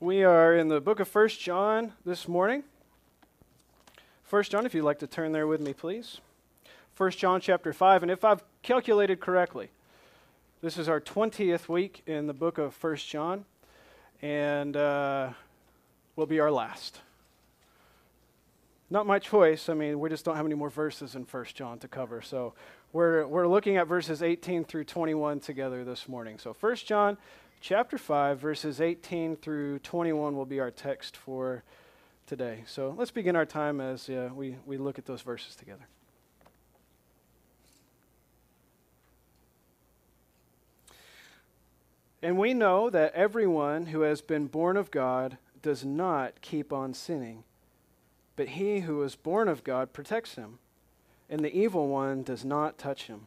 We are in the book of First John this morning. First John, if you'd like to turn there with me, please. First John chapter 5. And if I've calculated correctly, this is our 20th week in the book of First John, and uh, will be our last. Not my choice. I mean, we just don't have any more verses in First John to cover. So we're, we're looking at verses 18 through 21 together this morning. So First John chapter 5, verses 18 through 21 will be our text for today. So let's begin our time as uh, we, we look at those verses together. And we know that everyone who has been born of God does not keep on sinning, but he who is born of God protects him, and the evil one does not touch him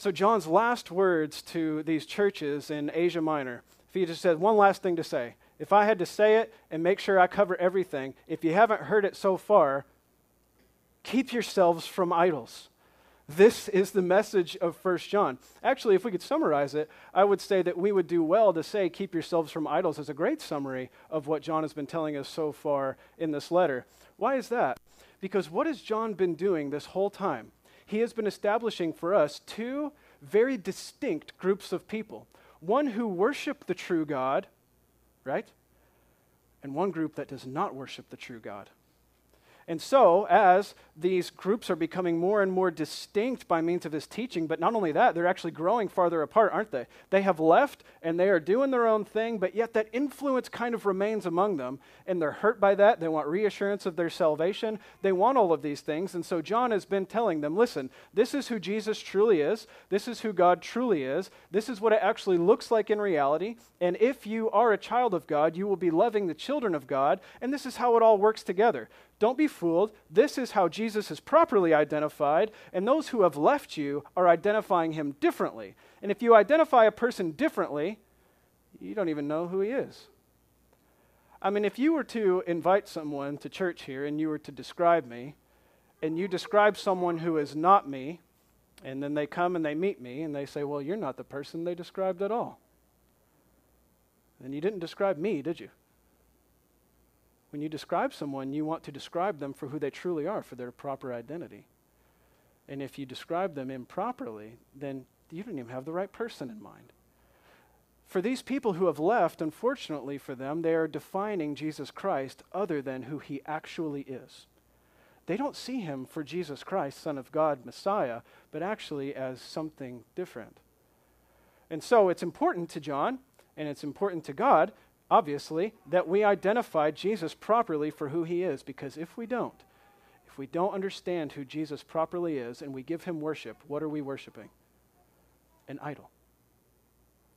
So, John's last words to these churches in Asia Minor, if he just said one last thing to say, if I had to say it and make sure I cover everything, if you haven't heard it so far, keep yourselves from idols. This is the message of First John. Actually, if we could summarize it, I would say that we would do well to say, keep yourselves from idols, as a great summary of what John has been telling us so far in this letter. Why is that? Because what has John been doing this whole time? He has been establishing for us two very distinct groups of people one who worship the true God, right? And one group that does not worship the true God. And so, as these groups are becoming more and more distinct by means of his teaching, but not only that, they're actually growing farther apart, aren't they? They have left and they are doing their own thing, but yet that influence kind of remains among them, and they're hurt by that. They want reassurance of their salvation. They want all of these things. And so, John has been telling them listen, this is who Jesus truly is, this is who God truly is, this is what it actually looks like in reality. And if you are a child of God, you will be loving the children of God, and this is how it all works together. Don't be fooled. This is how Jesus is properly identified, and those who have left you are identifying him differently. And if you identify a person differently, you don't even know who he is. I mean, if you were to invite someone to church here and you were to describe me, and you describe someone who is not me, and then they come and they meet me and they say, Well, you're not the person they described at all. Then you didn't describe me, did you? When you describe someone, you want to describe them for who they truly are, for their proper identity. And if you describe them improperly, then you don't even have the right person in mind. For these people who have left, unfortunately for them, they are defining Jesus Christ other than who he actually is. They don't see him for Jesus Christ, Son of God, Messiah, but actually as something different. And so it's important to John, and it's important to God obviously, that we identify Jesus properly for who he is, because if we don't, if we don't understand who Jesus properly is and we give him worship, what are we worshiping? An idol.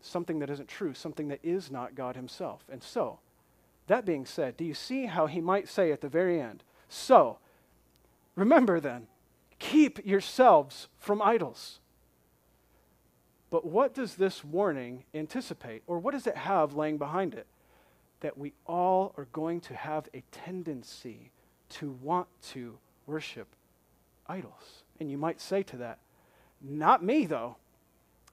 Something that isn't true, something that is not God himself. And so, that being said, do you see how he might say at the very end, So, remember then, keep yourselves from idols. But what does this warning anticipate, or what does it have laying behind it? That we all are going to have a tendency to want to worship idols. And you might say to that, not me though.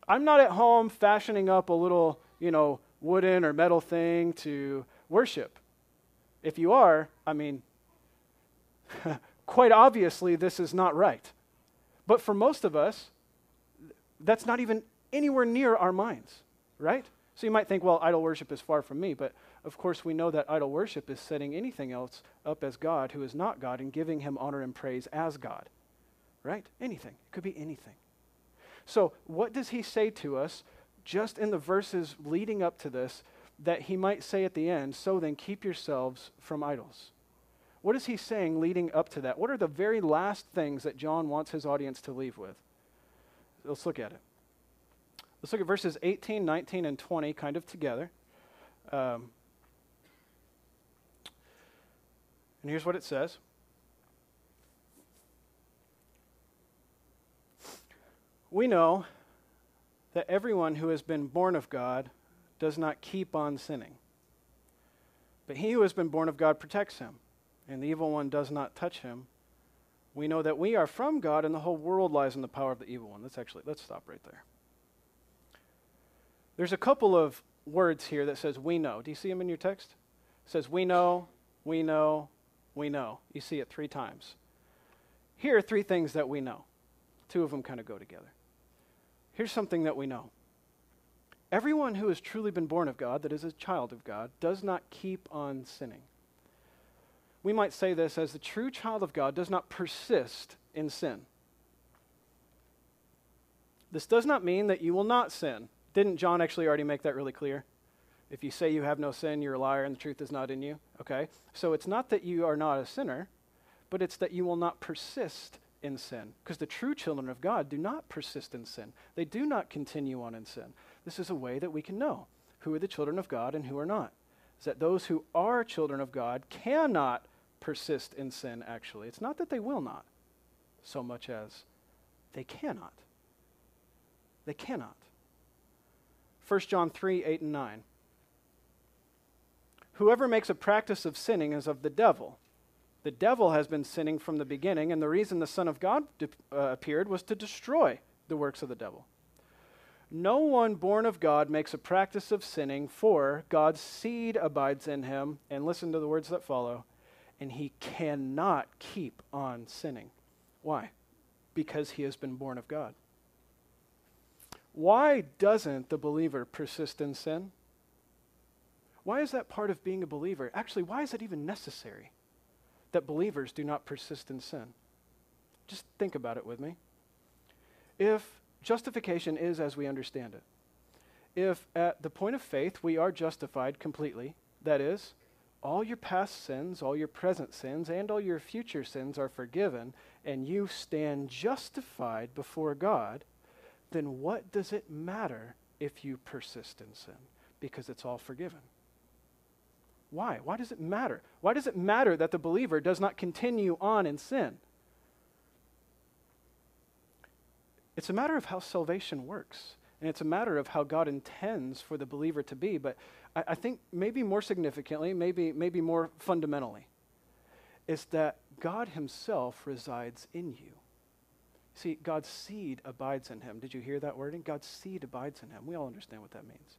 I'm not at home fashioning up a little, you know, wooden or metal thing to worship. If you are, I mean, quite obviously this is not right. But for most of us, that's not even anywhere near our minds, right? So you might think, well, idol worship is far from me, but of course, we know that idol worship is setting anything else up as God who is not God and giving him honor and praise as God. Right? Anything. It could be anything. So, what does he say to us just in the verses leading up to this that he might say at the end, So then keep yourselves from idols? What is he saying leading up to that? What are the very last things that John wants his audience to leave with? Let's look at it. Let's look at verses 18, 19, and 20 kind of together. Um, And here's what it says We know that everyone who has been born of God does not keep on sinning. But he who has been born of God protects him, and the evil one does not touch him. We know that we are from God, and the whole world lies in the power of the evil one. Let's actually let's stop right there. There's a couple of words here that says we know. Do you see them in your text? It says we know, we know, we know. You see it three times. Here are three things that we know. Two of them kind of go together. Here's something that we know Everyone who has truly been born of God, that is a child of God, does not keep on sinning. We might say this as the true child of God does not persist in sin. This does not mean that you will not sin. Didn't John actually already make that really clear? If you say you have no sin, you're a liar and the truth is not in you. Okay? So it's not that you are not a sinner, but it's that you will not persist in sin. Because the true children of God do not persist in sin, they do not continue on in sin. This is a way that we can know who are the children of God and who are not. Is that those who are children of God cannot persist in sin, actually. It's not that they will not, so much as they cannot. They cannot. 1 John 3 8 and 9. Whoever makes a practice of sinning is of the devil. The devil has been sinning from the beginning, and the reason the Son of God de- uh, appeared was to destroy the works of the devil. No one born of God makes a practice of sinning, for God's seed abides in him. And listen to the words that follow. And he cannot keep on sinning. Why? Because he has been born of God. Why doesn't the believer persist in sin? Why is that part of being a believer? Actually, why is it even necessary that believers do not persist in sin? Just think about it with me. If justification is as we understand it. If at the point of faith we are justified completely, that is, all your past sins, all your present sins, and all your future sins are forgiven, and you stand justified before God, then what does it matter if you persist in sin? Because it's all forgiven. Why? Why does it matter? Why does it matter that the believer does not continue on in sin? It's a matter of how salvation works. And it's a matter of how God intends for the believer to be. But I, I, think maybe more significantly, maybe, maybe more fundamentally, is that God Himself resides in you. See, God's seed abides in Him. Did you hear that wording? God's seed abides in Him. We all understand what that means.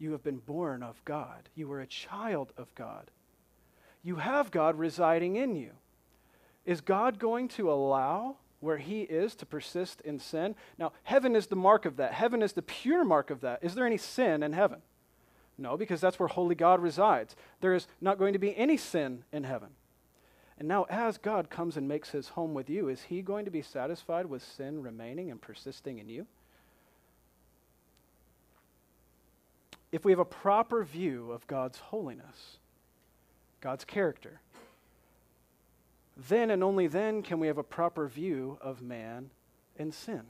You have been born of God, you are a child of God. You have God residing in you. Is God going to allow where he is to persist in sin. Now, heaven is the mark of that. Heaven is the pure mark of that. Is there any sin in heaven? No, because that's where holy God resides. There is not going to be any sin in heaven. And now, as God comes and makes his home with you, is he going to be satisfied with sin remaining and persisting in you? If we have a proper view of God's holiness, God's character, then and only then can we have a proper view of man and sin.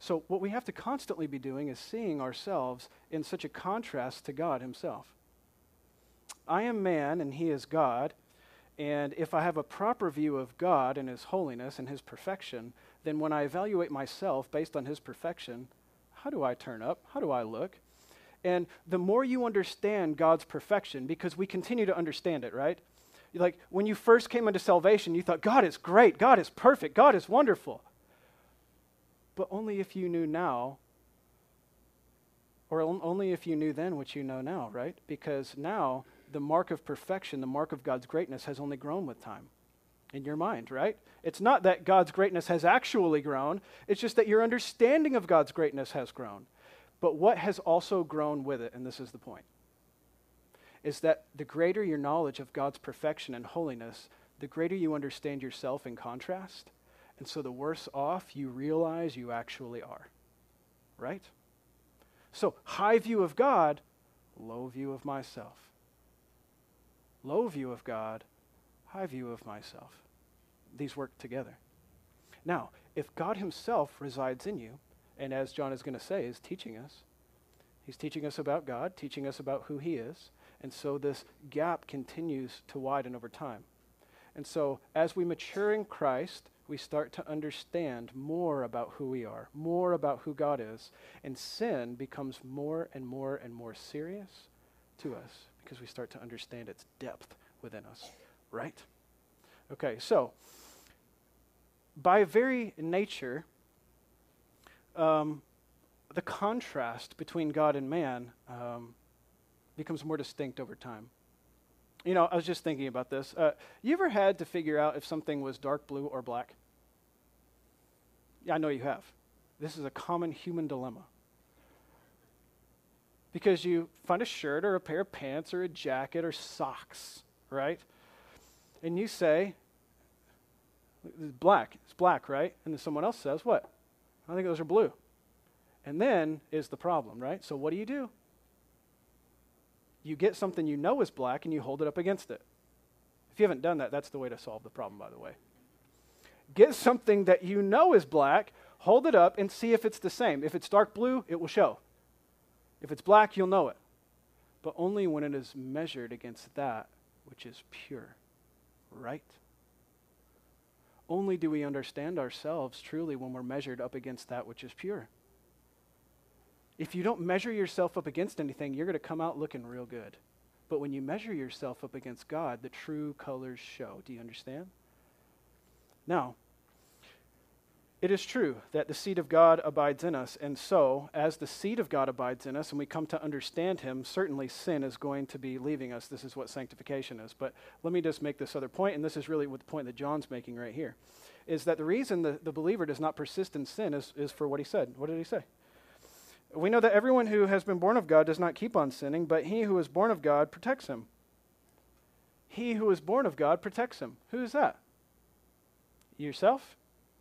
So, what we have to constantly be doing is seeing ourselves in such a contrast to God Himself. I am man and He is God, and if I have a proper view of God and His holiness and His perfection, then when I evaluate myself based on His perfection, how do I turn up? How do I look? And the more you understand God's perfection, because we continue to understand it, right? like when you first came into salvation, you thought, God is great, God is perfect, God is wonderful. But only if you knew now, or only if you knew then what you know now, right? Because now the mark of perfection, the mark of God's greatness, has only grown with time in your mind, right? It's not that God's greatness has actually grown, it's just that your understanding of God's greatness has grown. But what has also grown with it, and this is the point is that the greater your knowledge of God's perfection and holiness, the greater you understand yourself in contrast. And so the worse off you realize you actually are. Right? So, high view of God, low view of myself. Low view of God, high view of myself. These work together. Now, if God Himself resides in you, and as John is going to say, is teaching us, He's teaching us about God, teaching us about who He is, And so this gap continues to widen over time. And so as we mature in Christ, we start to understand more about who we are, more about who God is, and sin becomes more and more and more serious to us because we start to understand its depth within us, right? Okay, so by very nature, um, the contrast between God and man um, becomes more distinct over time. You know, I was just thinking about this. Uh, you ever had to figure out if something was dark blue or black? Yeah, I know you have. This is a common human dilemma. Because you find a shirt or a pair of pants or a jacket or socks, right? And you say, black. It's black, right? And then someone else says, what? I think those are blue. And then is the problem, right? So what do you do? You get something you know is black and you hold it up against it. If you haven't done that, that's the way to solve the problem, by the way. Get something that you know is black, hold it up, and see if it's the same. If it's dark blue, it will show. If it's black, you'll know it. But only when it is measured against that which is pure, right? Only do we understand ourselves truly when we're measured up against that which is pure. If you don't measure yourself up against anything, you're going to come out looking real good. But when you measure yourself up against God, the true colors show. Do you understand? Now, it is true that the seed of God abides in us, and so, as the seed of God abides in us and we come to understand Him, certainly sin is going to be leaving us. This is what sanctification is. But let me just make this other point, and this is really what the point that John's making right here, is that the reason the, the believer does not persist in sin is, is for what he said. What did he say? We know that everyone who has been born of God does not keep on sinning, but he who is born of God protects him. He who is born of God protects him. Who is that? Yourself?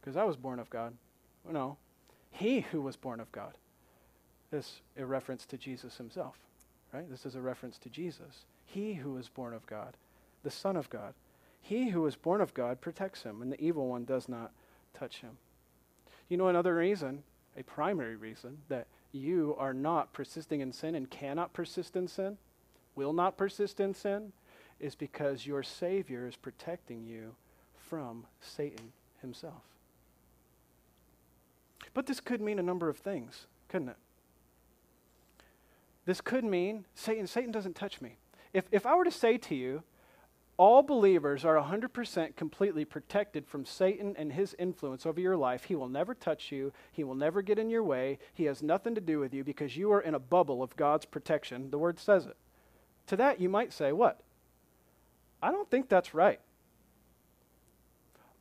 Because I was born of God. Oh, no. He who was born of God. This a reference to Jesus himself, right? This is a reference to Jesus. He who was born of God, the Son of God. He who was born of God protects him, and the evil one does not touch him. You know another reason, a primary reason, that you are not persisting in sin and cannot persist in sin, will not persist in sin, is because your Savior is protecting you from Satan himself. But this could mean a number of things, couldn't it? This could mean Satan, Satan doesn't touch me. If, if I were to say to you, all believers are 100% completely protected from Satan and his influence over your life. He will never touch you. He will never get in your way. He has nothing to do with you because you are in a bubble of God's protection. The word says it. To that, you might say, What? I don't think that's right.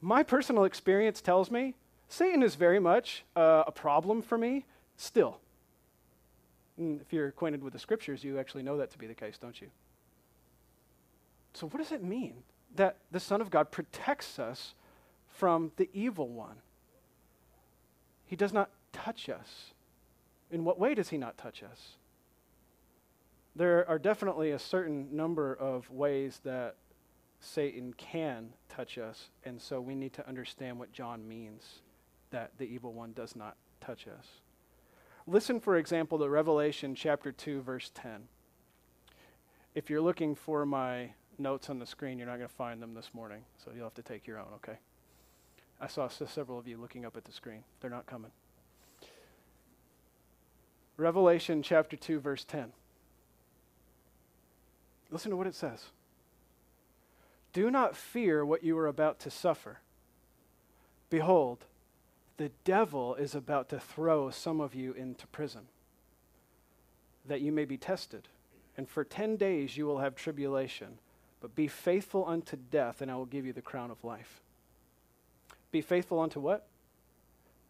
My personal experience tells me Satan is very much uh, a problem for me still. If you're acquainted with the scriptures, you actually know that to be the case, don't you? So, what does it mean that the Son of God protects us from the evil one? He does not touch us. In what way does he not touch us? There are definitely a certain number of ways that Satan can touch us, and so we need to understand what John means that the evil one does not touch us. Listen, for example, to Revelation chapter 2, verse 10. If you're looking for my notes on the screen. You're not going to find them this morning, so you'll have to take your own, okay? I saw several of you looking up at the screen. They're not coming. Revelation chapter 2, verse 10. Listen to what it says. Do not fear what you are about to suffer. Behold, the devil is about to throw some of you into prison, that you may be tested. And for ten days you will have tribulation. But be faithful unto death, and I will give you the crown of life. Be faithful unto what?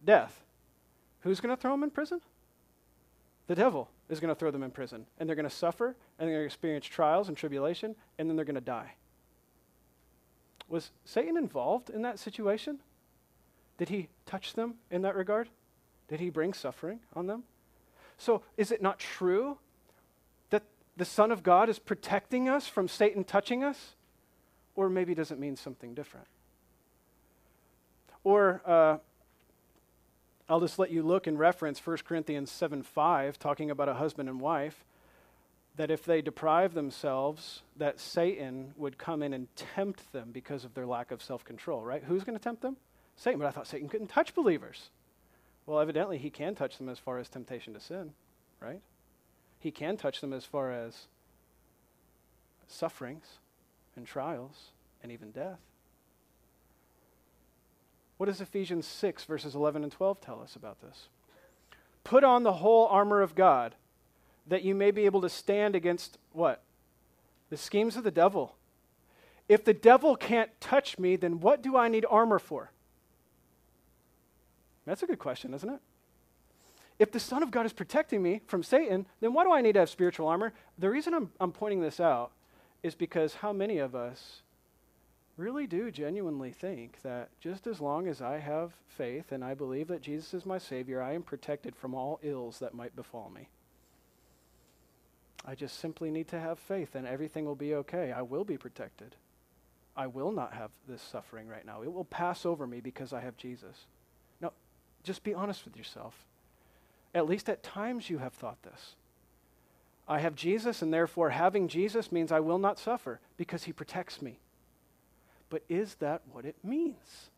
Death. Who's going to throw them in prison? The devil is going to throw them in prison. And they're going to suffer, and they're going to experience trials and tribulation, and then they're going to die. Was Satan involved in that situation? Did he touch them in that regard? Did he bring suffering on them? So, is it not true that the Son of God is protecting us from Satan touching us? Or maybe does it mean something different? Or uh, I'll just let you look and reference 1 Corinthians 7 5, talking about a husband and wife. that if they deprive themselves, that Satan would come in and tempt them because of their lack of self control, right? Who's going to tempt them? Satan. But I thought Satan couldn't touch believers. Well, evidently, he can touch them as far as temptation to sin, right? He can touch them as far as sufferings and trials and even death. What does Ephesians 6, verses 11 and 12 tell us about this? Put on the whole armor of God that you may be able to stand against what? The schemes of the devil. If the devil can't touch me, then what do I need armor for? That's a good question, isn't it? If the Son of God is protecting me from Satan, then why do I need to have spiritual armor? The reason I'm, I'm pointing this out is because how many of us really do genuinely think that just as long as I have faith and I believe that Jesus is my Savior, I am protected from all ills that might befall me. I just simply need to have faith and everything will be okay. I will be protected. I will not have this suffering right now. It will pass over me because I have Jesus. Just be honest with yourself. At least at times you have thought this. I have Jesus, and therefore having Jesus means I will not suffer because he protects me. But is that what it means?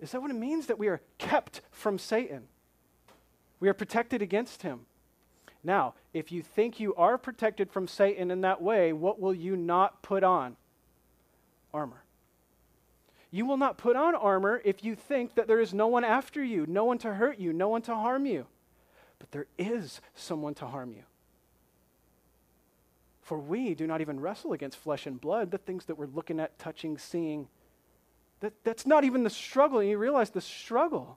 Is that what it means that we are kept from Satan? We are protected against him. Now, if you think you are protected from Satan in that way, what will you not put on? Armor. You will not put on armor if you think that there is no one after you, no one to hurt you, no one to harm you. But there is someone to harm you. For we do not even wrestle against flesh and blood, the things that we're looking at, touching, seeing. That, that's not even the struggle. And you realize the struggle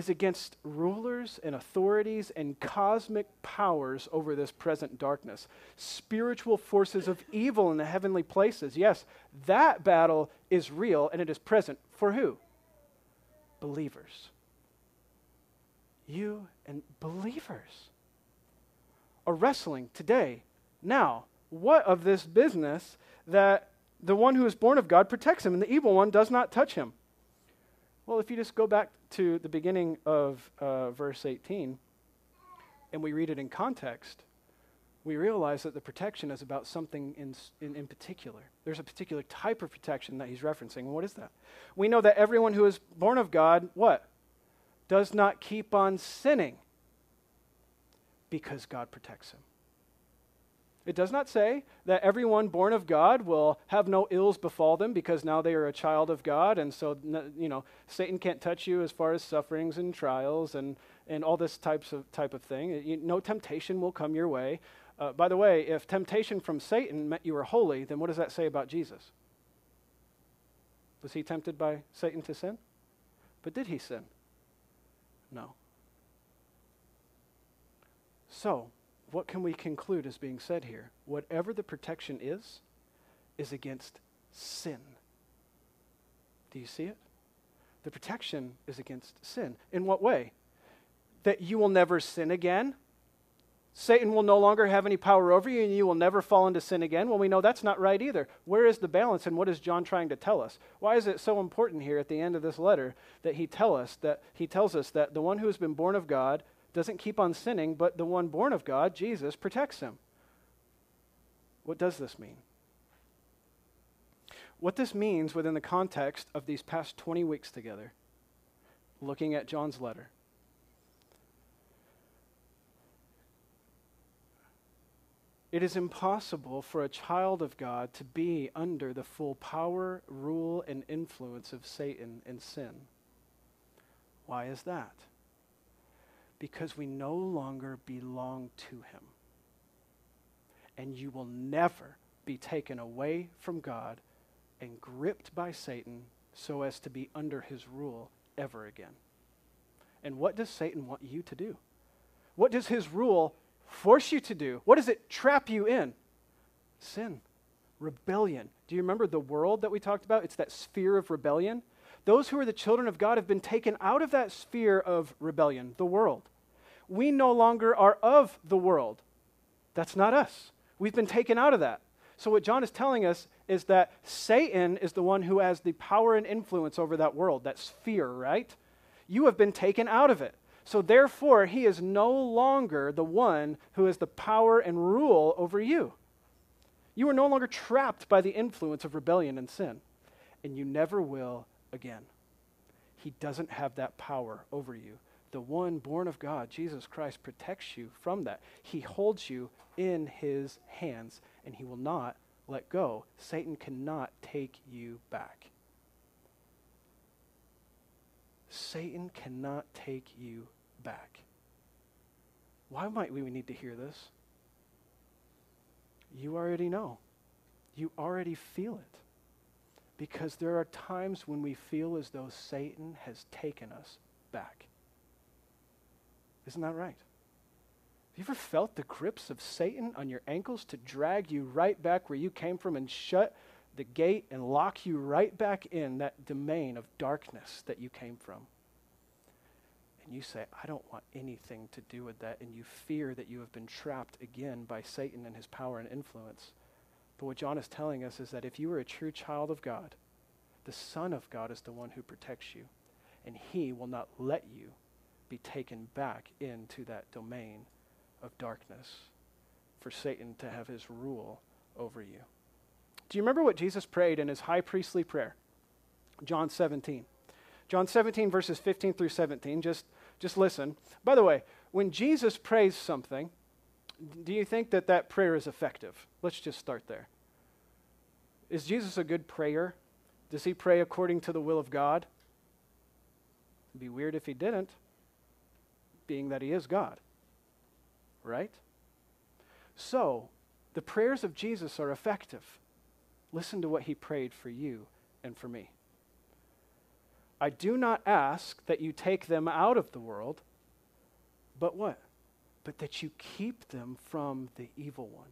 is against rulers and authorities and cosmic powers over this present darkness, spiritual forces of evil in the heavenly places. Yes, that battle is real and it is present for who? Believers. You and believers are wrestling today. Now, what of this business that the one who is born of God protects him and the evil one does not touch him? Well, if you just go back to the beginning of uh, verse 18 and we read it in context, we realize that the protection is about something in, in, in, particular. There's a particular type of protection that he's referencing. What is that? We know that everyone who is born of God, what? Does not keep on sinning because God protects him. It does not say that everyone born of God will have no ills befall them because now they are a child of God, and so you know Satan can't touch you as far as sufferings and trials and and all this types of type of thing. No temptation will come your way. Uh, by the way, if temptation from Satan meant you were holy, then what does that say about Jesus? Was he tempted by Satan to sin? But did he sin? No. So, what can we conclude is being said here? Whatever the protection is, is against sin. Do you see it? The protection is against sin. In what way? That you will never sin again. Satan will no longer have any power over you and you will never fall into sin again. Well, we know that's not right either. Where is the balance and what is John trying to tell us? Why is it so important here at the end of this letter that he tell us that he tells us that the one who has been born of God doesn't keep on sinning, but the one born of God, Jesus, protects him. What does this mean? What this means within the context of these past 20 weeks together, looking at John's letter. It is impossible for a child of God to be under the full power, rule, and influence of Satan and sin. Why is that? Because we no longer belong to him. And you will never be taken away from God and gripped by Satan so as to be under his rule ever again. And what does Satan want you to do? What does his rule force you to do? What does it trap you in? Sin, rebellion. Do you remember the world that we talked about? It's that sphere of rebellion. Those who are the children of God have been taken out of that sphere of rebellion, the world. We no longer are of the world. That's not us. We've been taken out of that. So, what John is telling us is that Satan is the one who has the power and influence over that world, that sphere, right? You have been taken out of it. So therefore, he is no longer the one who has the power and rule over you. You are no longer trapped by the influence of rebellion and sin, and you never will again. He doesn't have that power over you. The one born of God, Jesus Christ, protects you from that. He holds you in his hands, and he will not let go. Satan cannot take you back. Satan cannot take you back. Why might we need to hear this? You already know. You already feel it. Because there are times when we feel as though Satan has taken us back. Isn't that right? Have you ever felt the grips of Satan on your ankles to drag you right back where you came from and shut the gate and lock you right back in that domain of darkness that you came from? And you say, I don't want anything to do with that, and you fear that you have been trapped again by Satan and his power and influence. But what John is telling us is that if you are a true child of God, the Son of God is the one who protects you, and he will not let you be taken back into that domain of darkness for Satan to have his rule over you. Do you remember what Jesus prayed in his high priestly prayer? John 17. John 17, verses 15 through 17. Just, just listen. By the way, when Jesus prays something, do you think that that prayer is effective? Let's just start there. Is Jesus a good prayer? Does he pray according to the will of God? It'd be weird if he didn't being that he is God. Right? So, the prayers of Jesus are effective. Listen to what he prayed for you and for me. I do not ask that you take them out of the world, but what? But that you keep them from the evil one.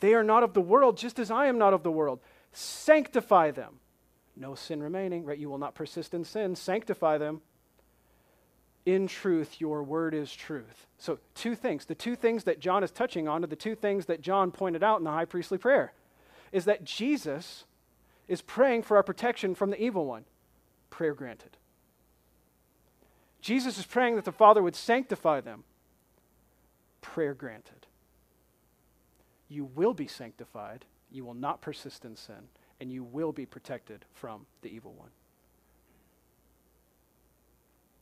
They are not of the world, just as I am not of the world. Sanctify them. No sin remaining, right? You will not persist in sin. Sanctify them in truth, your word is truth. So, two things. The two things that John is touching on are the two things that John pointed out in the high priestly prayer is that Jesus is praying for our protection from the evil one. Prayer granted. Jesus is praying that the Father would sanctify them. Prayer granted. You will be sanctified, you will not persist in sin, and you will be protected from the evil one.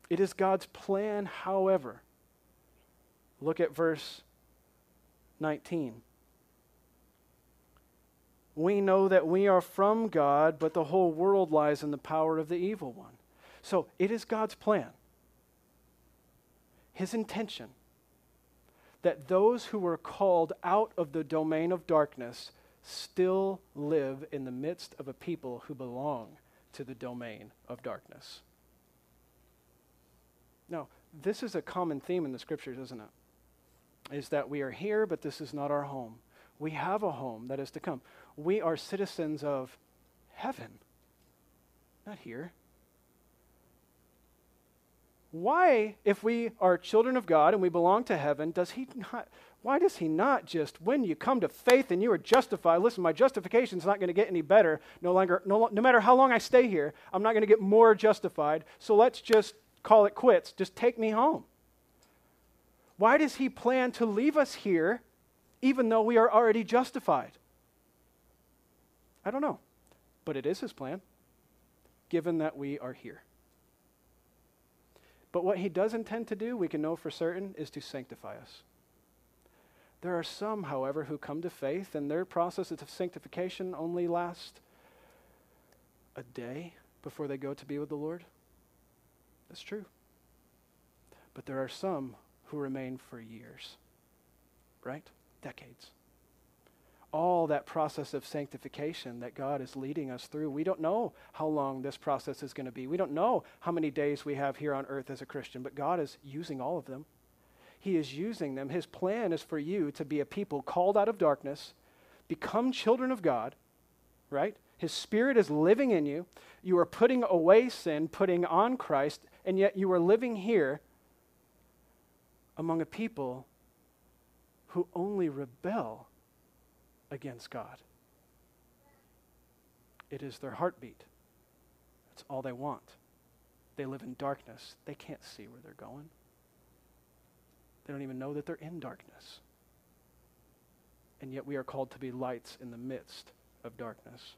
It is God's plan, however. Look at verse 19. We know that we are from God, but the whole world lies in the power of the evil one. So it is God's plan, His intention, that those who were called out of the domain of darkness still live in the midst of a people who belong to the domain of darkness. Now, this is a common theme in the scriptures, isn't it? Is that we are here, but this is not our home. We have a home that is to come. We are citizens of heaven, not here. Why, if we are children of God and we belong to heaven, does he not? Why does he not just, when you come to faith and you are justified, listen, my justification is not going to get any better. No longer, no, no matter how long I stay here, I'm not going to get more justified. So let's just call it quits. Just take me home. Why does he plan to leave us here even though we are already justified? I don't know. But it is his plan, given that we are here. But what he does intend to do, we can know for certain, is to sanctify us. There are some, however, who come to faith, and their process of sanctification only lasts a day before they go to be with the Lord. That's true. But there are some who remain for years, right? Decades. All that process of sanctification that God is leading us through, we don't know how long this process is going to be. We don't know how many days we have here on earth as a Christian, but God is using all of them. He is using them. His plan is for you to be a people called out of darkness, become children of God, right? His Spirit is living in you. You are putting away sin, putting on Christ, and yet you are living here among a people who only rebel against God. It is their heartbeat. That's all they want. they live in darkness. They can't see where they're going. They don't even know that they're in darkness. And yet we are called to be lights in the midst of darkness.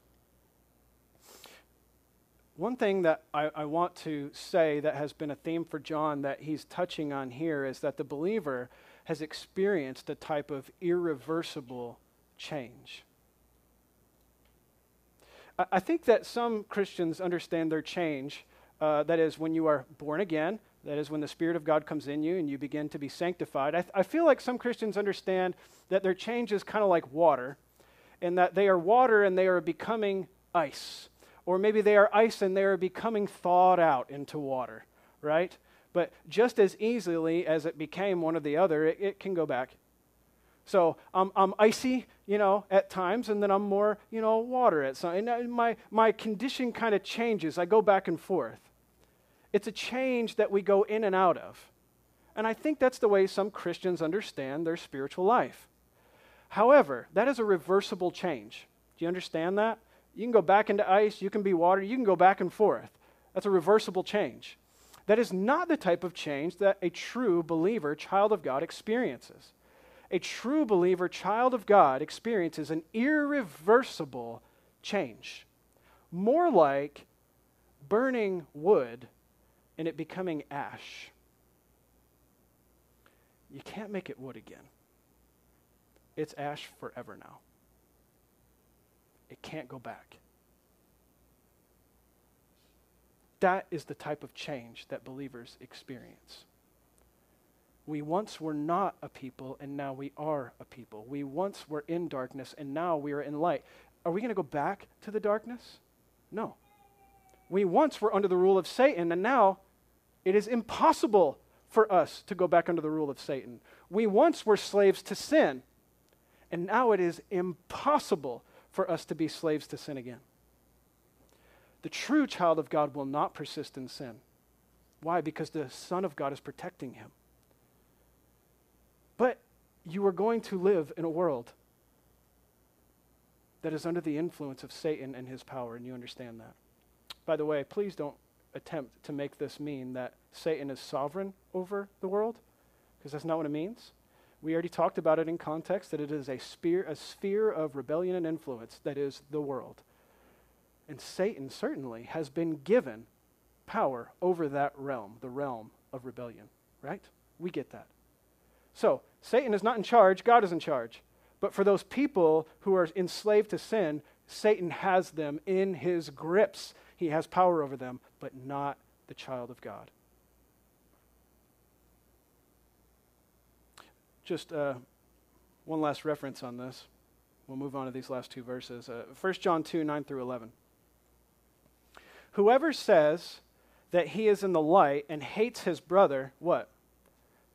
One thing that I, I, want to say that has been a theme for John that he's touching on here is that the believer has experienced a type of irreversible change. I, think that some Christians understand their change. Uh, that is, when you are born again, that is, when the Spirit of God comes in you and you begin to be sanctified. I, th- I feel like some Christians understand that their change is kind of like water, and that they are water and they are becoming ice or maybe they are ice and they are becoming thawed out into water, right? But just as easily as it became one or the other, it, it can go back. So I'm, I'm icy, you know, at times, and then I'm more, you know, water at some. And uh, my, my condition kind of changes. I go back and forth. It's a change that we go in and out of. And I think that's the way some Christians understand their spiritual life. However, that is a reversible change. Do you understand that? You can go back into ice, you can be water, you can go back and forth. That's a reversible change. That is not the type of change that a true believer, child of God, experiences. A true believer, child of God, experiences an irreversible change. More like burning wood and it becoming ash. You can't make it wood again. It's ash forever now. It can't go back. That is the type of change that believers experience. We once were not a people, and now we are a people. We once were in darkness, and now we are in light. Are we going to go back to the darkness? No. We once were under the rule of Satan, and now it is impossible for us to go back under the rule of Satan. We once were slaves to sin, and now it is impossible for us to be slaves to sin again. The true child of God will not persist in sin. Why? Because the Son of God is protecting him. You are going to live in a world that is under the influence of Satan and his power, and you understand that. By the way, please don't attempt to make this mean that Satan is sovereign over the world, because that's not what it means. We already talked about it in context that it is a sphere, a sphere of rebellion and influence that is the world. And Satan certainly has been given power over that realm, the realm of rebellion, right? We get that. So, Satan is not in charge, God is in charge. But for those people who are enslaved to sin, Satan has them in his grips. He has power over them, but not the child of God. Just uh, one last reference on this. We'll move on to these last two verses. Uh, 1 John 2 9 through 11. Whoever says that he is in the light and hates his brother, what?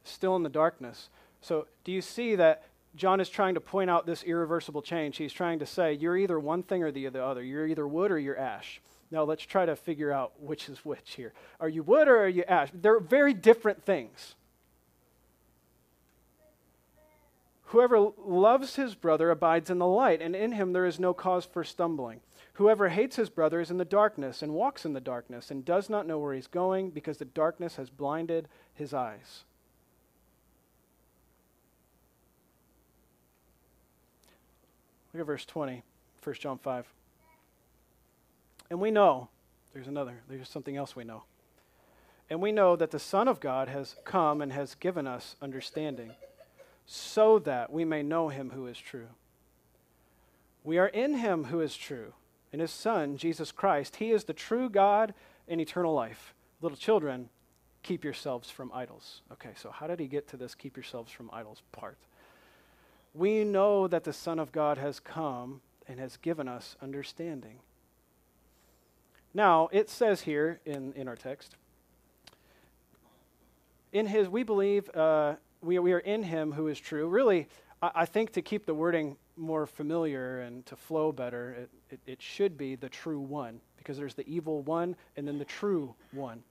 Still in the darkness. So, do you see that John is trying to point out this irreversible change? He's trying to say, you're either one thing or the other. You're either wood or you're ash. Now, let's try to figure out which is which here. Are you wood or are you ash? They're very different things. Whoever loves his brother abides in the light, and in him there is no cause for stumbling. Whoever hates his brother is in the darkness and walks in the darkness and does not know where he's going because the darkness has blinded his eyes. Look at verse 20, 1 John 5. And we know, there's another, there's something else we know. And we know that the Son of God has come and has given us understanding so that we may know him who is true. We are in him who is true, in his Son, Jesus Christ. He is the true God and eternal life. Little children, keep yourselves from idols. Okay, so how did he get to this keep yourselves from idols part? We know that the Son of God has come and has given us understanding. Now, it says here in, in our text, in his, we believe, uh, we, we are in him who is true. Really, I, I, think to keep the wording more familiar and to flow better, it, it, it should be the true one, because there's the evil one and then the true one.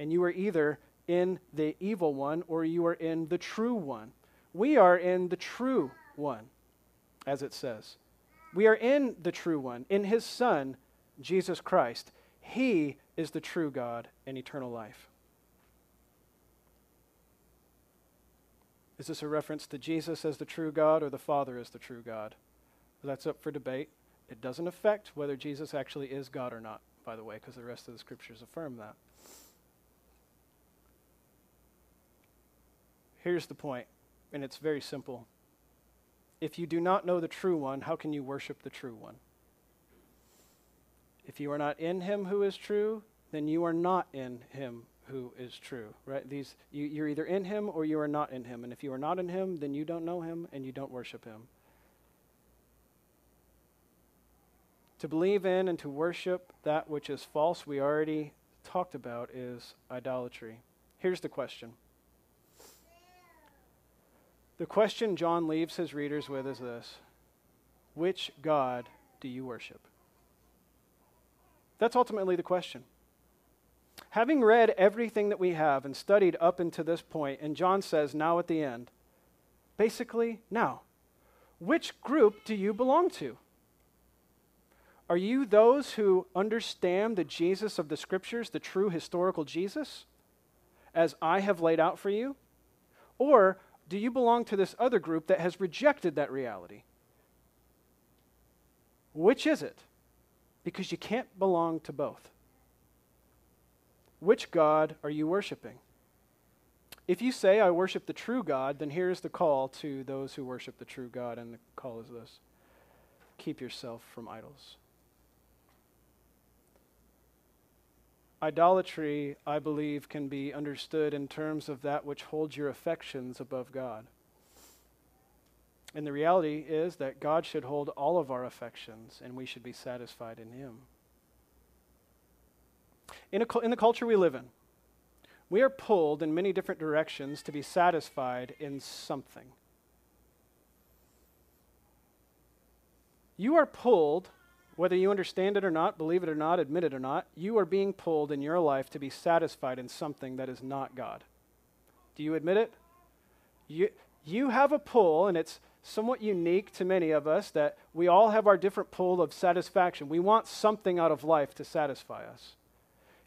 And you are either in the evil one or you are in the true one. We are in the true one, as it says. We are in the true one, in his Son, Jesus Christ. He is the true God and eternal life. Is this a reference to Jesus as the true God or the Father as the true God? That's up for debate. It doesn't affect whether Jesus actually is God or not, by the way, because the rest of the scriptures affirm that. Here's the point, and it's very simple. If you do not know the true one, how can you worship the true one? If you are not in him who is true, then you are not in him who is true, right? These, you, you're either in him or you are not in him. And if you are not in him, then you don't know him and you don't worship him. To believe in and to worship that which is false, we already talked about, is idolatry. Here's the question. The question John leaves his readers with is this Which God do you worship? That's ultimately the question. Having read everything that we have and studied up until this point, and John says now at the end, basically, now, which group do you belong to? Are you those who understand the Jesus of the Scriptures, the true historical Jesus, as I have laid out for you? Or do you belong to this other group that has rejected that reality? Which is it? Because you can't belong to both. Which God are you worshiping? If you say, I worship the true God, then here's the call to those who worship the true God, and the call is this keep yourself from idols. Idolatry, I believe, can be understood in terms of that which holds your affections above God. And the reality is that God should hold all of our affections, and we should be satisfied in Him in, a, in the culture we live in, we are pulled in many different directions to be satisfied in something. You are pulled, whether you understand it or not, believe it or not, admit it or not, you are being pulled in your life to be satisfied in something that is not God. Do you admit it? You, you have a pull, and it's somewhat unique to many of us that we all have our different pull of satisfaction. We want something out of life to satisfy us.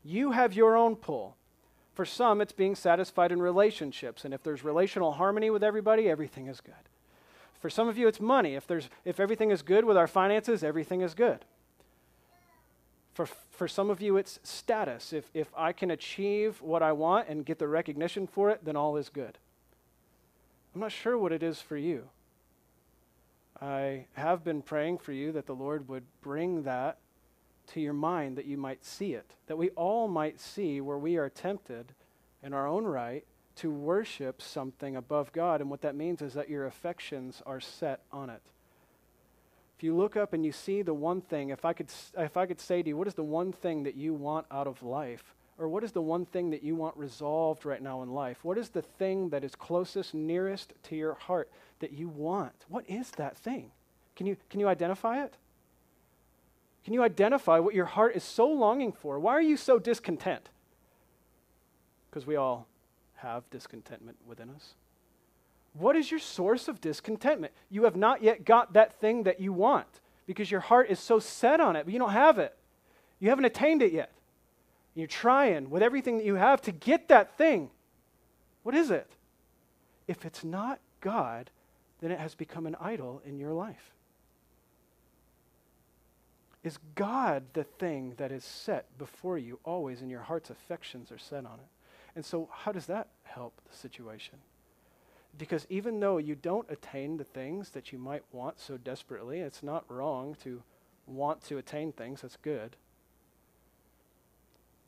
You have your own pull. For some, it's being satisfied in relationships. And if there's relational harmony with everybody, everything is good. For some of you, it's money. If, there's, if everything is good with our finances, everything is good. For, for some of you, it's status. If, if I can achieve what I want and get the recognition for it, then all is good. I'm not sure what it is for you. I have been praying for you that the Lord would bring that to your mind that you might see it, that we all might see where we are tempted in our own right to worship something above God. And what that means is that your affections are set on it. If you look up and you see the one thing, if I could, if I could say to you, what is the one thing that you want out of life? Or what is the one thing that you want resolved right now in life? What is the thing that is closest, nearest to your heart that you want? What is that thing? Can you, can you identify it? Can you identify what your heart is so longing for? Why are you so discontent? Because we all have discontentment within us. What is your source of discontentment? You have not yet got that thing that you want because your heart is so set on it, but you don't have it. You haven't attained it yet. You're trying with everything that you have to get that thing. What is it? If it's not God, then it has become an idol in your life. Is God the thing that is set before you always, and your heart's affections are set on it? And so, how does that help the situation? Because even though you don't attain the things that you might want so desperately, it's not wrong to want to attain things, that's good.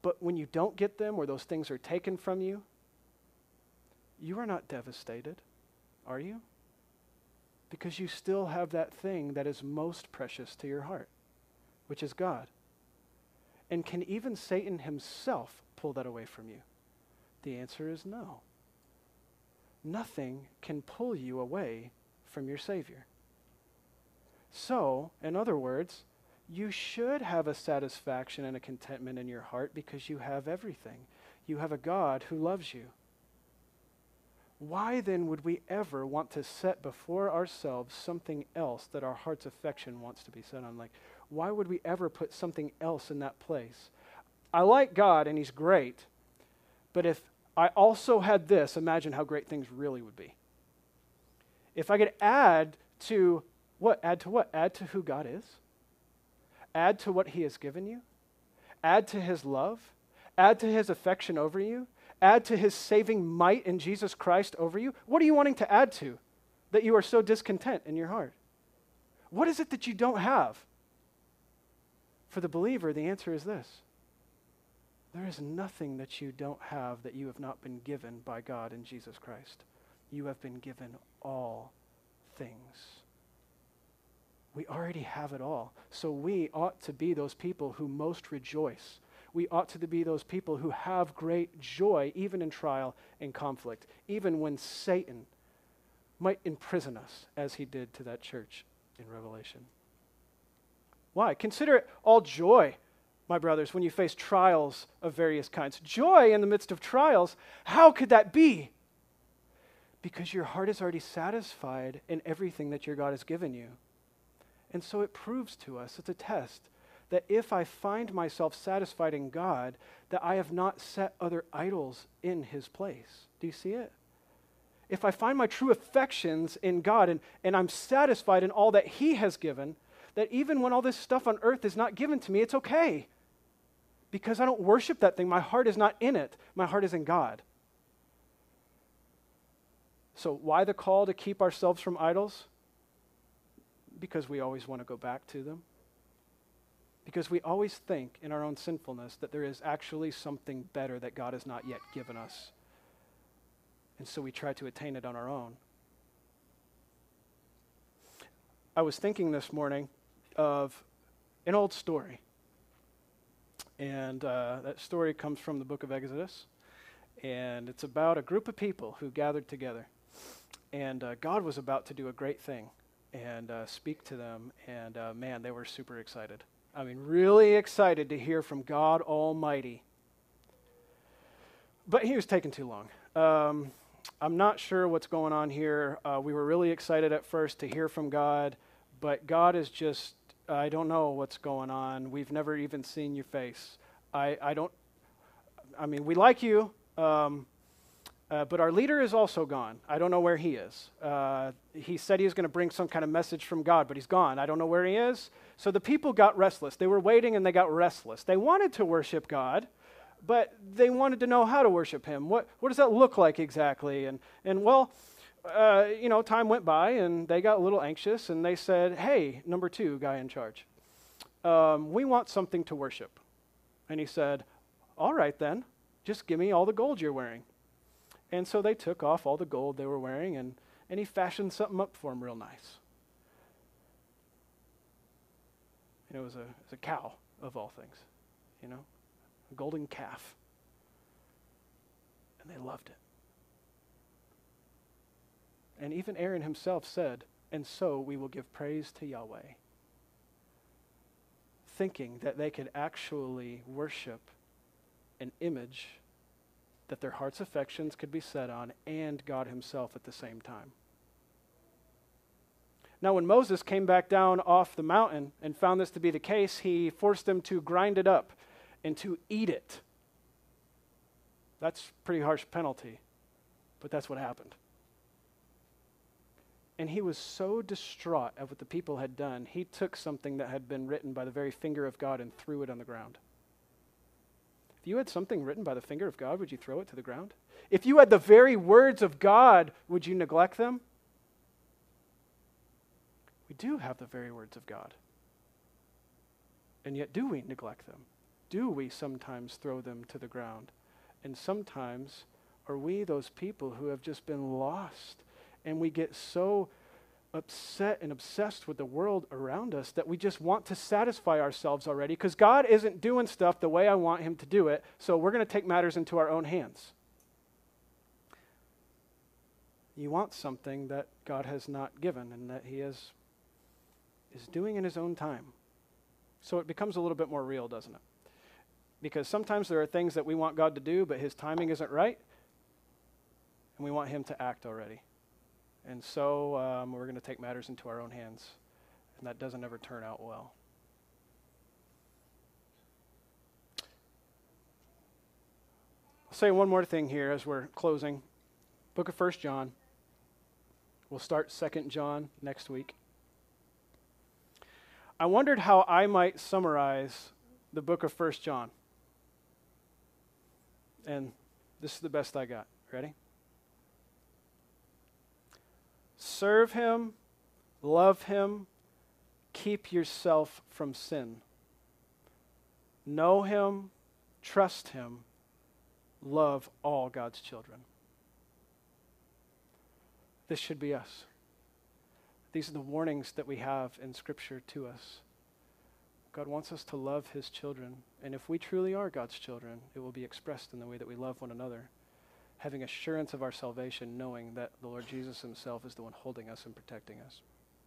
But when you don't get them or those things are taken from you, you are not devastated, are you? Because you still have that thing that is most precious to your heart which is God? And can even Satan himself pull that away from you? The answer is no. Nothing can pull you away from your Savior. So, in other words, you should have a satisfaction and a contentment in your heart because you have everything. You have a God who loves you. Why then would we ever want to set before ourselves something else that our heart's affection wants to be set on? Like, why would we ever put something else in that place? I like God and He's great, but if I also had this, imagine how great things really would be. If I could add to what? Add to what? Add to who God is. Add to what He has given you. Add to His love. Add to His affection over you. Add to His saving might in Jesus Christ over you. What are you wanting to add to that you are so discontent in your heart? What is it that you don't have? For the believer, the answer is this there is nothing that you don't have that you have not been given by God in Jesus Christ. You have been given all things. We already have it all. So we ought to be those people who most rejoice. We ought to be those people who have great joy, even in trial and conflict, even when Satan might imprison us, as he did to that church in Revelation. Why? Consider it all joy my brothers, when you face trials of various kinds. Joy in the midst of trials, how could that be? Because your heart is already satisfied in everything that your God has given you. And so it proves to us, it's a test, that if I find myself satisfied in God, that I have not set other idols in his place. Do you see it? If I find my true affections in God and, and I'm satisfied in all that he has given, that even when all this stuff on earth is not given to me, it's okay because I don't worship that thing. My heart is not in it, my heart is in God. So, why the call to keep ourselves from idols? Because we always want to go back to them. Because we always think in our own sinfulness that there is actually something better that God has not yet given us. And so we try to attain it on our own. I was thinking this morning of an old story. And uh, that story comes from the book of Exodus. And it's about a group of people who gathered together. And uh, God was about to do a great thing and uh, speak to them. And uh, man, they were super excited. I mean, really excited to hear from God Almighty. But he was taking too long. Um, I'm not sure what's going on here. Uh, we were really excited at first to hear from God, but God is just I don't know what's going on. We've never even seen your face. I, I don't, I mean, we like you, um, uh, but our leader is also gone. I don't know where he is. Uh, he said he was going to bring some kind of message from God, but he's gone. I don't know where he is. So the people got restless. They were waiting and they got restless. They wanted to worship God, but they wanted to know how to worship him. What, what does that look like exactly? And, and well, uh, you know, time went by and they got a little anxious and they said, hey, number two guy in charge, um, we want something to worship. And he said, all right then, just give me all the gold you're wearing. And so they took off all the gold they were wearing and, and he fashioned something up for them real nice. And it was a, it was a cow, of all things, you know, a golden calf. And they loved it. And even Aaron himself said, And so we will give praise to Yahweh. Thinking that they could actually worship an image that their heart's affections could be set on and God Himself at the same time. Now, when Moses came back down off the mountain and found this to be the case, he forced them to grind it up and to eat it. That's pretty harsh penalty, but that's what happened. And he was so distraught at what the people had done, he took something that had been written by the very finger of God and threw it on the ground. If you had something written by the finger of God, would you throw it to the ground? If you had the very words of God, would you neglect them? We do have the very words of God. And yet, do we neglect them? Do we sometimes throw them to the ground? And sometimes, are we those people who have just been lost and we get so upset and obsessed with the world around us that we just want to satisfy ourselves already because God isn't doing stuff the way I want Him to do it, so we're going to take matters into our own hands. You want something that God has not given and that He is, is doing in His own time. So it becomes a little bit more real, doesn't it? Because sometimes there are things that we want God to do, but His timing isn't right, and we want Him to act already. And so um, we're going to take matters into our own hands, and that doesn't ever turn out well. I'll say one more thing here as we're closing. Book of First John. We'll start Second John next week. I wondered how I might summarize the book of First John. And this is the best I got. Ready? Serve him, love him, keep yourself from sin. Know him, trust him, love all God's children. This should be us. These are the warnings that we have in Scripture to us. God wants us to love His children. And if we truly are God's children, it will be expressed in the way that we love one another, having assurance of our salvation, knowing that the Lord Jesus Himself is the one holding us and protecting us.